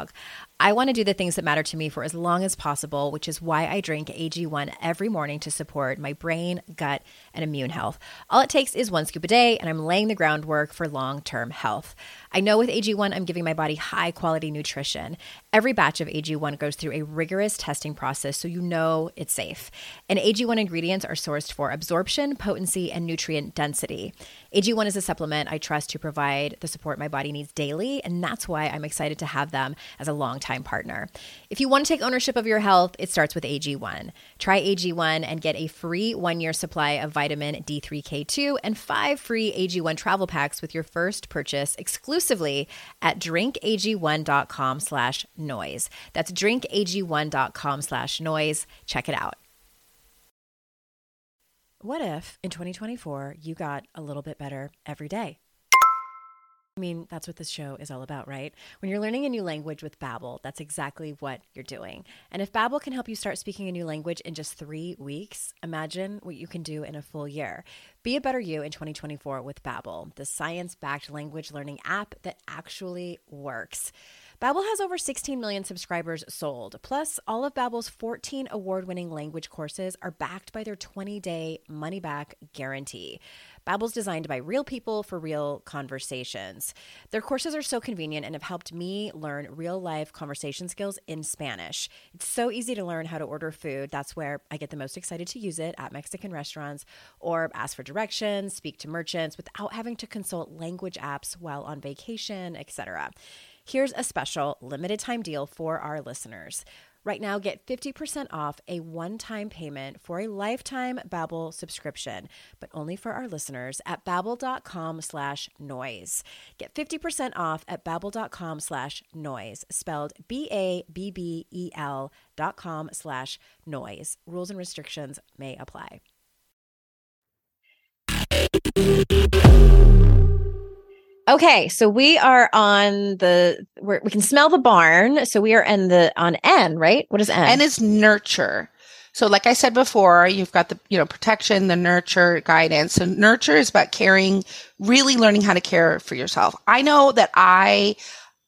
dog. I want to do the things that matter to me for as long as possible, which is why I drink AG1 every morning to support my brain, gut, and immune health. All it takes is one scoop a day, and I'm laying the groundwork for long term health. I know with AG1, I'm giving my body high quality nutrition. Every batch of AG1 goes through a rigorous testing process so you know it's safe. And AG1 ingredients are sourced for absorption, potency, and nutrient density. AG1 is a supplement I trust to provide the support my body needs daily, and that's why I'm excited to have them as a longtime partner. If you want to take ownership of your health, it starts with AG1. Try AG1 and get a free one year supply of vitamin D3K2 and five free AG1 travel packs with your first purchase exclusively at drinkag1.com slash noise. That's drinkag1.com slash noise. Check it out. What if in 2024 you got a little bit better every day? I mean, that's what this show is all about, right? When you're learning a new language with Babbel, that's exactly what you're doing. And if Babbel can help you start speaking a new language in just 3 weeks, imagine what you can do in a full year. Be a better you in 2024 with Babbel, the science-backed language learning app that actually works. Babbel has over 16 million subscribers sold. Plus, all of Babbel's 14 award-winning language courses are backed by their 20-day money-back guarantee. Babbel's designed by real people for real conversations. Their courses are so convenient and have helped me learn real-life conversation skills in Spanish. It's so easy to learn how to order food. That's where I get the most excited to use it at Mexican restaurants or ask for directions, speak to merchants without having to consult language apps while on vacation, etc. Here's a special limited time deal for our listeners. Right now, get 50% off a one-time payment for a lifetime Babbel subscription, but only for our listeners at babbel.com slash noise. Get 50% off at babbel.com slash noise, spelled B-A-B-B-E-L dot com slash noise. Rules and restrictions may apply. Okay, so we are on the we can smell the barn. So we are in the on N, right? What is N? N is nurture. So like I said before, you've got the, you know, protection, the nurture, guidance. So nurture is about caring, really learning how to care for yourself. I know that I,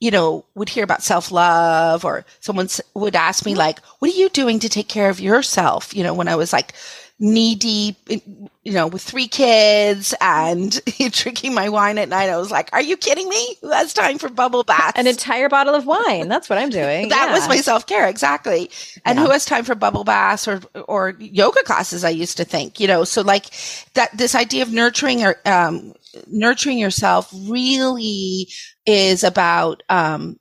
you know, would hear about self-love or someone would ask me like, what are you doing to take care of yourself? You know, when I was like knee deep, you know, with three kids and drinking my wine at night. I was like, are you kidding me? Who has time for bubble baths. An entire bottle of wine. That's what I'm doing. that yeah. was my self care. Exactly. And yeah. who has time for bubble baths or, or yoga classes? I used to think, you know, so like that, this idea of nurturing or, um, nurturing yourself really is about, um,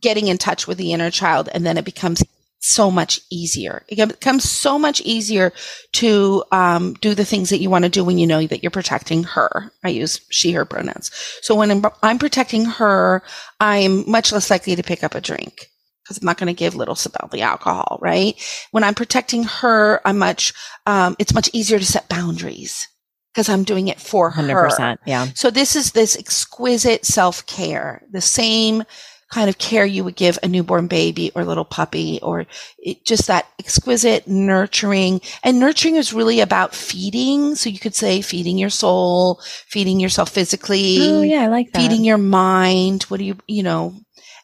getting in touch with the inner child and then it becomes so much easier. It becomes so much easier to um, do the things that you want to do when you know that you're protecting her. I use she, her pronouns. So when I'm, I'm protecting her, I'm much less likely to pick up a drink because I'm not going to give little Cybele the alcohol, right? When I'm protecting her, I'm much, um, it's much easier to set boundaries because I'm doing it for her. 100%. Yeah. So this is this exquisite self care, the same kind of care you would give a newborn baby or little puppy or it, just that exquisite nurturing. And nurturing is really about feeding. So you could say feeding your soul, feeding yourself physically. Oh, yeah, I like that. Feeding your mind. What do you, you know,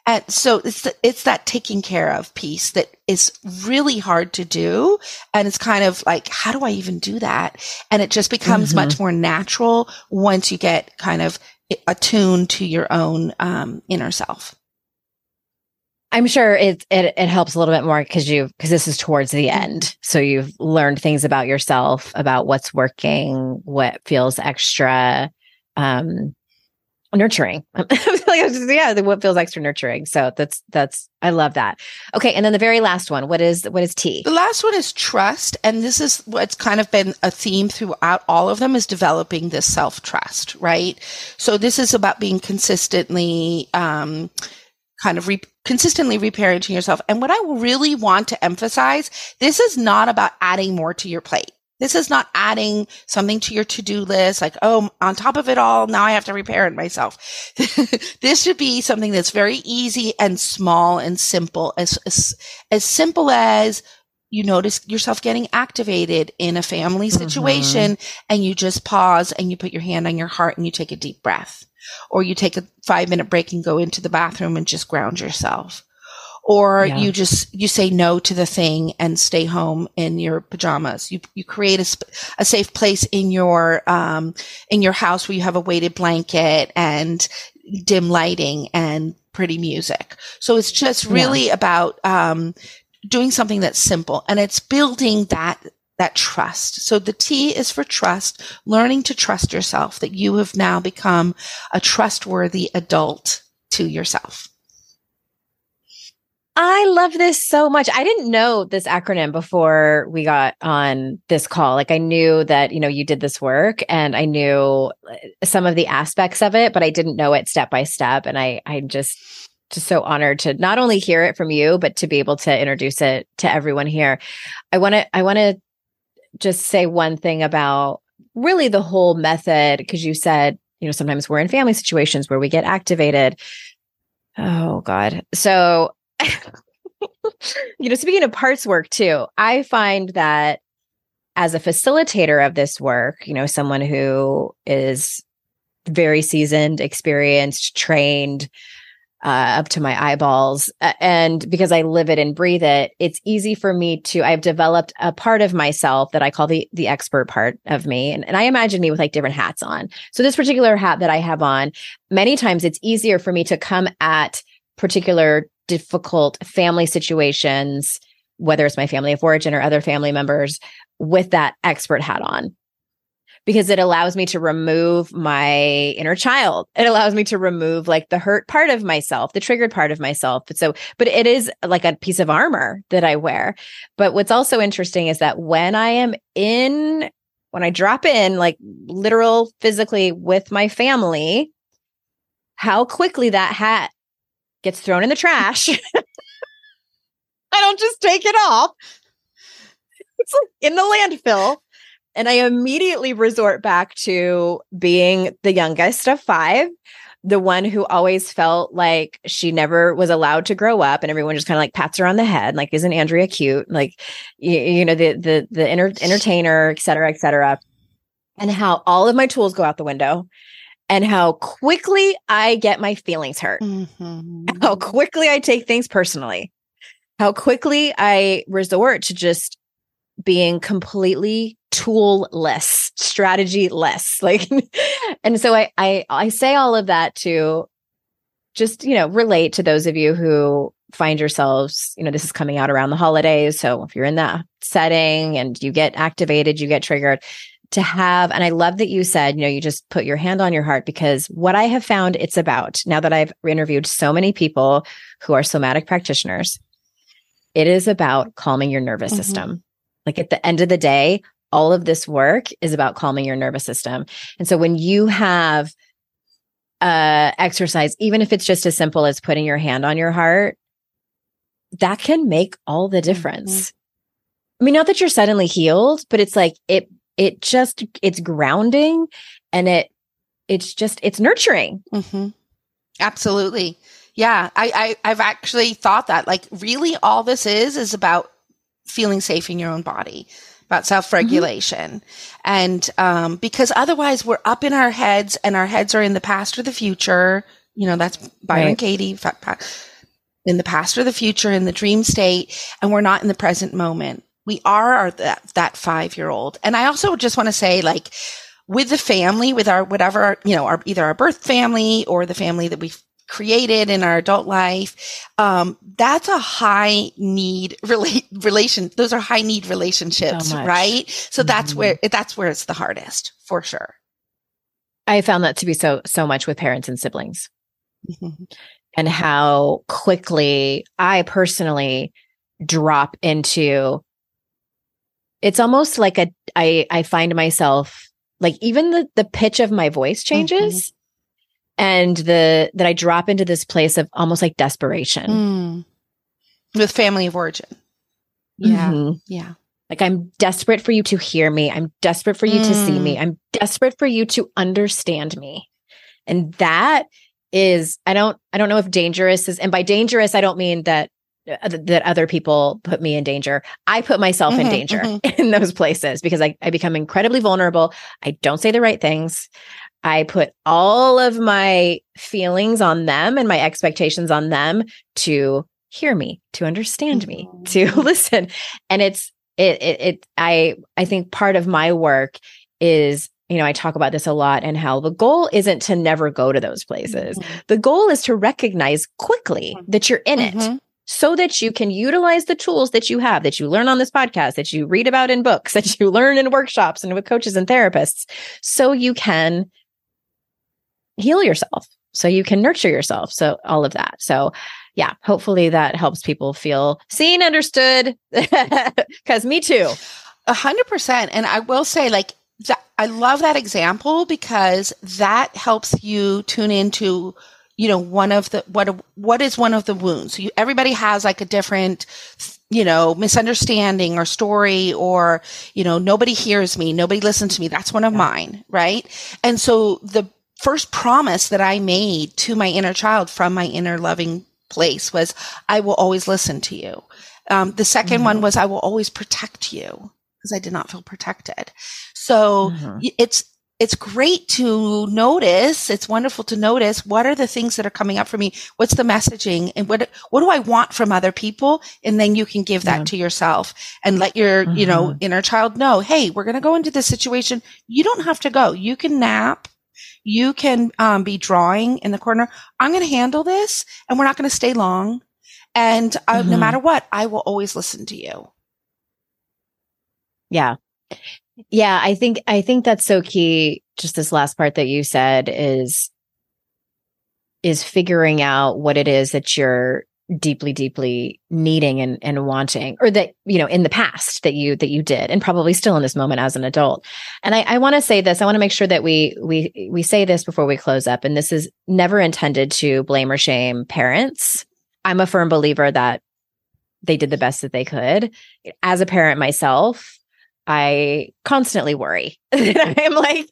and so it's the, it's that taking care of piece that is really hard to do. And it's kind of like, how do I even do that? And it just becomes mm-hmm. much more natural once you get kind of attuned to your own um, inner self. I'm sure it, it it helps a little bit more because you because this is towards the end. So you've learned things about yourself, about what's working, what feels extra um nurturing. like yeah, what feels extra nurturing. So that's that's I love that. Okay, and then the very last one. What is what is T? The last one is trust, and this is what's kind of been a theme throughout all of them is developing this self trust, right? So this is about being consistently um, kind of re- consistently reparenting yourself. And what I really want to emphasize, this is not about adding more to your plate. This is not adding something to your to-do list, like, oh, on top of it all, now I have to reparent myself. this should be something that's very easy and small and simple, as, as, as simple as you notice yourself getting activated in a family mm-hmm. situation mm-hmm. and you just pause and you put your hand on your heart and you take a deep breath or you take a five minute break and go into the bathroom and just ground yourself or yeah. you just you say no to the thing and stay home in your pajamas you you create a, a safe place in your um in your house where you have a weighted blanket and dim lighting and pretty music so it's just really yeah. about um doing something that's simple and it's building that that trust. So the T is for trust, learning to trust yourself that you have now become a trustworthy adult to yourself. I love this so much. I didn't know this acronym before we got on this call. Like I knew that, you know, you did this work and I knew uh, some of the aspects of it, but I didn't know it step by step. And I, I'm just, just so honored to not only hear it from you, but to be able to introduce it to everyone here. I want to, I want to just say one thing about really the whole method because you said you know sometimes we're in family situations where we get activated. Oh god. So you know speaking of parts work too i find that as a facilitator of this work you know someone who is very seasoned experienced trained uh, up to my eyeballs. And because I live it and breathe it, it's easy for me to, I've developed a part of myself that I call the, the expert part of me. And, and I imagine me with like different hats on. So this particular hat that I have on, many times it's easier for me to come at particular difficult family situations, whether it's my family of origin or other family members with that expert hat on because it allows me to remove my inner child. It allows me to remove like the hurt part of myself, the triggered part of myself. But So, but it is like a piece of armor that I wear. But what's also interesting is that when I am in, when I drop in, like literal physically with my family, how quickly that hat gets thrown in the trash. I don't just take it off. It's like in the landfill and I immediately resort back to being the youngest of five, the one who always felt like she never was allowed to grow up and everyone just kind of like pats her on the head like isn't andrea cute? Like you, you know the the the entertainer et cetera et cetera. And how all of my tools go out the window and how quickly i get my feelings hurt. Mm-hmm. how quickly i take things personally. How quickly i resort to just being completely tool-less, strategy-less. Like, and so I, I, I say all of that to just, you know, relate to those of you who find yourselves, you know, this is coming out around the holidays. So if you're in that setting and you get activated, you get triggered to have, and I love that you said, you know, you just put your hand on your heart because what I have found it's about now that I've interviewed so many people who are somatic practitioners, it is about calming your nervous mm-hmm. system. Like at the end of the day, all of this work is about calming your nervous system. And so when you have uh exercise, even if it's just as simple as putting your hand on your heart, that can make all the difference. Mm-hmm. I mean, not that you're suddenly healed, but it's like it it just it's grounding and it it's just it's nurturing. Mm-hmm. Absolutely. Yeah, I, I I've actually thought that like really all this is is about feeling safe in your own body about self regulation. Mm-hmm. And um, because otherwise we're up in our heads and our heads are in the past or the future. You know, that's Byron right. Katie in the past or the future in the dream state. And we're not in the present moment. We are our, that, that five year old. And I also just want to say, like, with the family, with our whatever, you know, our either our birth family or the family that we created in our adult life, um, that's a high need rela- relation. Those are high need relationships, so right? So mm-hmm. that's where that's where it's the hardest for sure. I found that to be so so much with parents and siblings, mm-hmm. and how quickly I personally drop into. It's almost like a I I find myself like even the the pitch of my voice changes. Mm-hmm and the that I drop into this place of almost like desperation Mm. With family of origin. Yeah. Mhm. Yeah. Like I'm desperate for you to hear me. I'm desperate for you to see me. I'm desperate for you to understand me. And that is I don't I don't know if dangerous is and by dangerous I don't mean that uh, that other people put me in danger. I put myself in Mhm, danger in those places because I, I become incredibly vulnerable. I don't say the right things. I put all of my feelings on them and my expectations on them to hear me, to understand me, to Mhm. listen. And it's it, it it I I think part of my work is you know I talk about this a lot and how the goal isn't to never go to those places. Mhm. The goal is to recognize quickly that you're in it Mhm. so that you can utilize the tools that you have that you learn on this podcast that you read about in books that you learn in workshops and with coaches and therapists so you can heal yourself so you can nurture yourself so all of that so yeah hopefully that helps people feel seen understood because me too A hundred percent. And I will say, like, that, I love that example because that helps you tune into, you know, one of the what what is one of the wounds. You, everybody has like a different, you know, misunderstanding or story, or you know, nobody hears me, nobody listens to me. That's one of Yeah. mine, right? And so the first promise that I made to my inner child from my inner loving place was, I will always listen to you. Um, the 2nd Mhm. one was, I will always protect you because I did not feel protected. So Mhm. it's, it's great to notice. It's wonderful to notice what are the things that are coming up for me? What's the messaging and what, what do I want from other people? And then you can give that Yeah. to yourself and let your, you know, Mhm. inner child know, Hey, we're going to go into this situation. You don't have to go. You can nap. You can um, be drawing in the corner. I'm going to handle this and we're not going to stay long. And uh, no Mhm. matter what, I will always listen to you. Yeah. Yeah, I think I think that's so key just this last part that you said is is figuring out what it is that you're deeply deeply needing and and wanting or that you know in the past that you that you did and probably still in this moment as an adult and i, I want to say this i want to make sure that we we we say this before we close up and this is never intended to blame or shame parents i'm a firm believer that they did the best that they could as a parent myself I constantly worry I'm like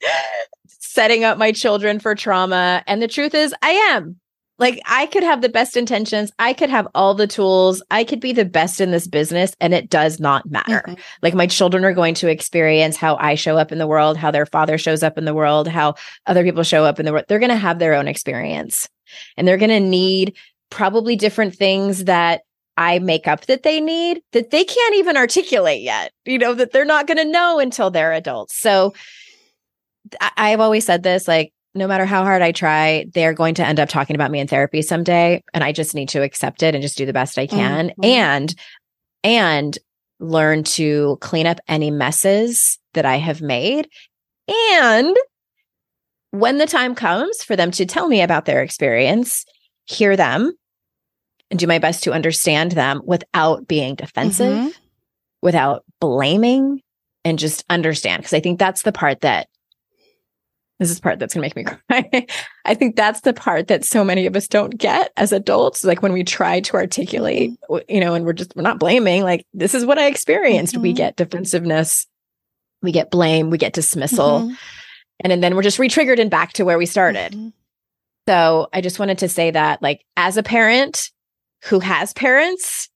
setting up my children for trauma. And the truth is, I am. Like, I could have the best intentions. I could have all the tools. I could be the best in this business, and it does not matter. Mhm. Like, my children are going to experience how I show up in the world, how their father shows up in the world, how other people show up in the world. They're going to have their own experience, and they're going to need probably different things that I make up that they need that they can't even articulate yet, you know, that they're not going to know until they're adults. So I- I've always said this like, no matter how hard I try, they're going to end up talking about me in therapy someday. And I just need to accept it and just do the best I can. Mhm. And, and learn to clean up any messes that I have made. And when the time comes for them to tell me about their experience, hear them and do my best to understand them without being defensive, Mhm. without blaming, and just understand. Because I think that's the part that this is the part that's going to make me cry. I think that's the part that so many of us don't get as adults. Like when we try to articulate, you know, and we're just, we're not blaming, like, this is what I experienced. We Mhm. get defensiveness, we get blame, we get dismissal. Mhm. And then we're just re triggered and back to where we started. Mhm. So I just wanted to say that, like, as a parent who has parents,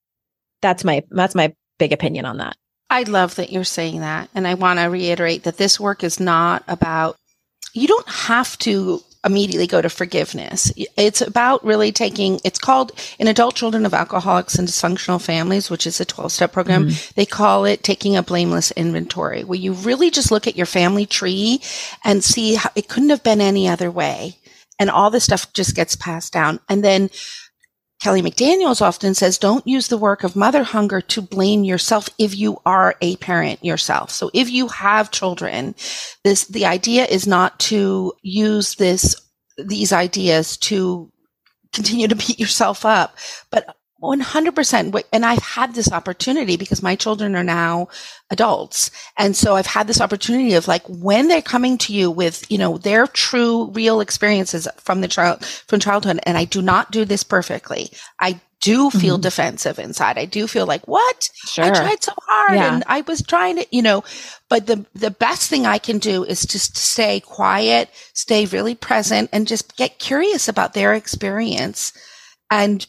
that's my that's my big opinion on that. I love that you're saying that. And I want to reiterate that this work is not about, you don't have to immediately go to forgiveness. It's about really taking, it's called in adult children of alcoholics and dysfunctional families, which is a 12 step program. Mm-hmm. They call it taking a blameless inventory where you really just look at your family tree and see how it couldn't have been any other way. And all this stuff just gets passed down. And then Kelly McDaniels often says, don't use the work of mother hunger to blame yourself if you are a parent yourself. So if you have children, this, the idea is not to use this, these ideas to continue to beat yourself up, but 100%. And I've had this opportunity because my children are now adults. And so I've had this opportunity of like when they're coming to you with, you know, their true real experiences from the child, from childhood. And I do not do this perfectly. I do feel mm-hmm. defensive inside. I do feel like, what? Sure. I tried so hard yeah. and I was trying to, you know, but the, the best thing I can do is just stay quiet, stay really present and just get curious about their experience and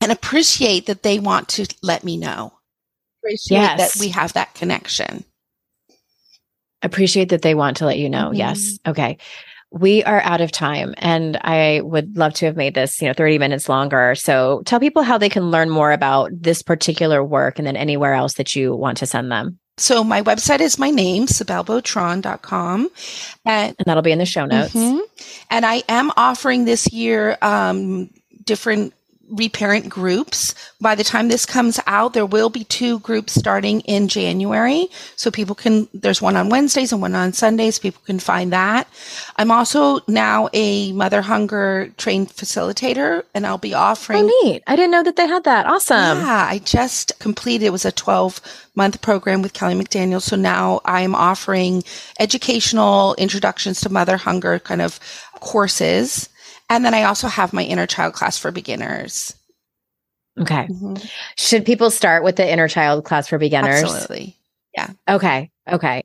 and appreciate that they want to let me know. Appreciate yes. that we have that connection. Appreciate that they want to let you know. Mm-hmm. Yes. Okay. We are out of time and I would love to have made this, you know, 30 minutes longer. So tell people how they can learn more about this particular work and then anywhere else that you want to send them. So my website is my name, cybelebotran.com. And, and that'll be in the show notes. Mm-hmm. And I am offering this year um, different reparent groups. By the time this comes out, there will be two groups starting in January. So people can, there's one on Wednesdays and one on Sundays. People can find that. I'm also now a mother hunger trained facilitator and I'll be offering. Oh, neat. I didn't know that they had that. Awesome. Yeah. I just completed, it was a 12 month program with Kelly McDaniel. So now I'm offering educational introductions to mother hunger kind of courses and then I also have my inner child class for beginners. Okay. Mm-hmm. Should people start with the inner child class for beginners? Absolutely. Yeah. Okay. Okay.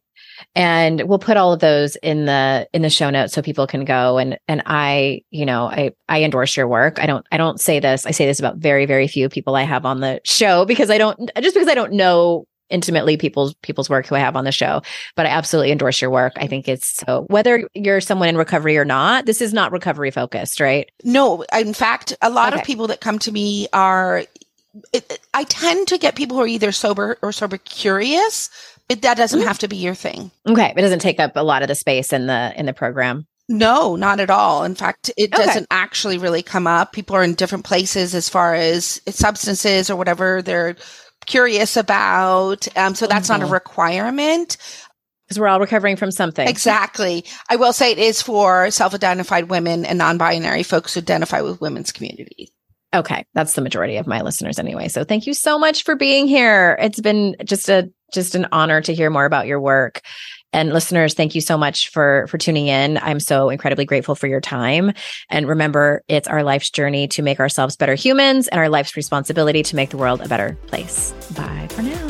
And we'll put all of those in the in the show notes so people can go and and I, you know, I I endorse your work. I don't I don't say this. I say this about very very few people I have on the show because I don't just because I don't know intimately people's people's work who I have on the show, but I absolutely endorse your work. I think it's so whether you're someone in recovery or not, this is not recovery focused, right? No, in fact, a lot okay. of people that come to me are it, I tend to get people who are either sober or sober curious, but that doesn't mm-hmm. have to be your thing. Okay, it doesn't take up a lot of the space in the in the program. No, not at all. In fact, it okay. doesn't actually really come up. People are in different places as far as substances or whatever they're curious about. Um, so that's mm-hmm. not a mm-hmm. requirement. Because we're all recovering from something. Exactly. I will say it is for self identified women and non binary folks who identify with women's communities. Okay. That's the majority of my listeners anyway. So thank you so much for being here. It's been just a just an honor to hear more about your work. And listeners, thank you so much for for tuning in. I'm so incredibly grateful for your time. And remember, it's our life's journey to make ourselves better humans and our life's responsibility to make the world a better place. Bye for now.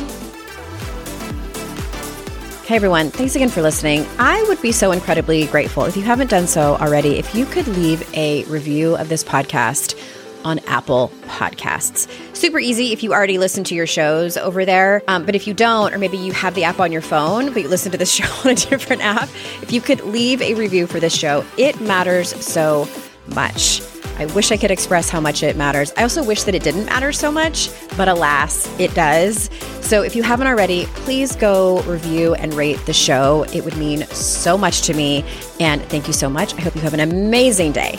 Hey everyone, thanks again for listening. I would be so incredibly grateful if you haven't done so already, if you could leave a review of this podcast on Apple Podcasts. Super easy if you already listen to your shows over there. Um, but if you don't, or maybe you have the app on your phone, but you listen to the show on a different app, if you could leave a review for this show, it matters so much. I wish I could express how much it matters. I also wish that it didn't matter so much, but alas, it does. So if you haven't already, please go review and rate the show. It would mean so much to me. And thank you so much. I hope you have an amazing day.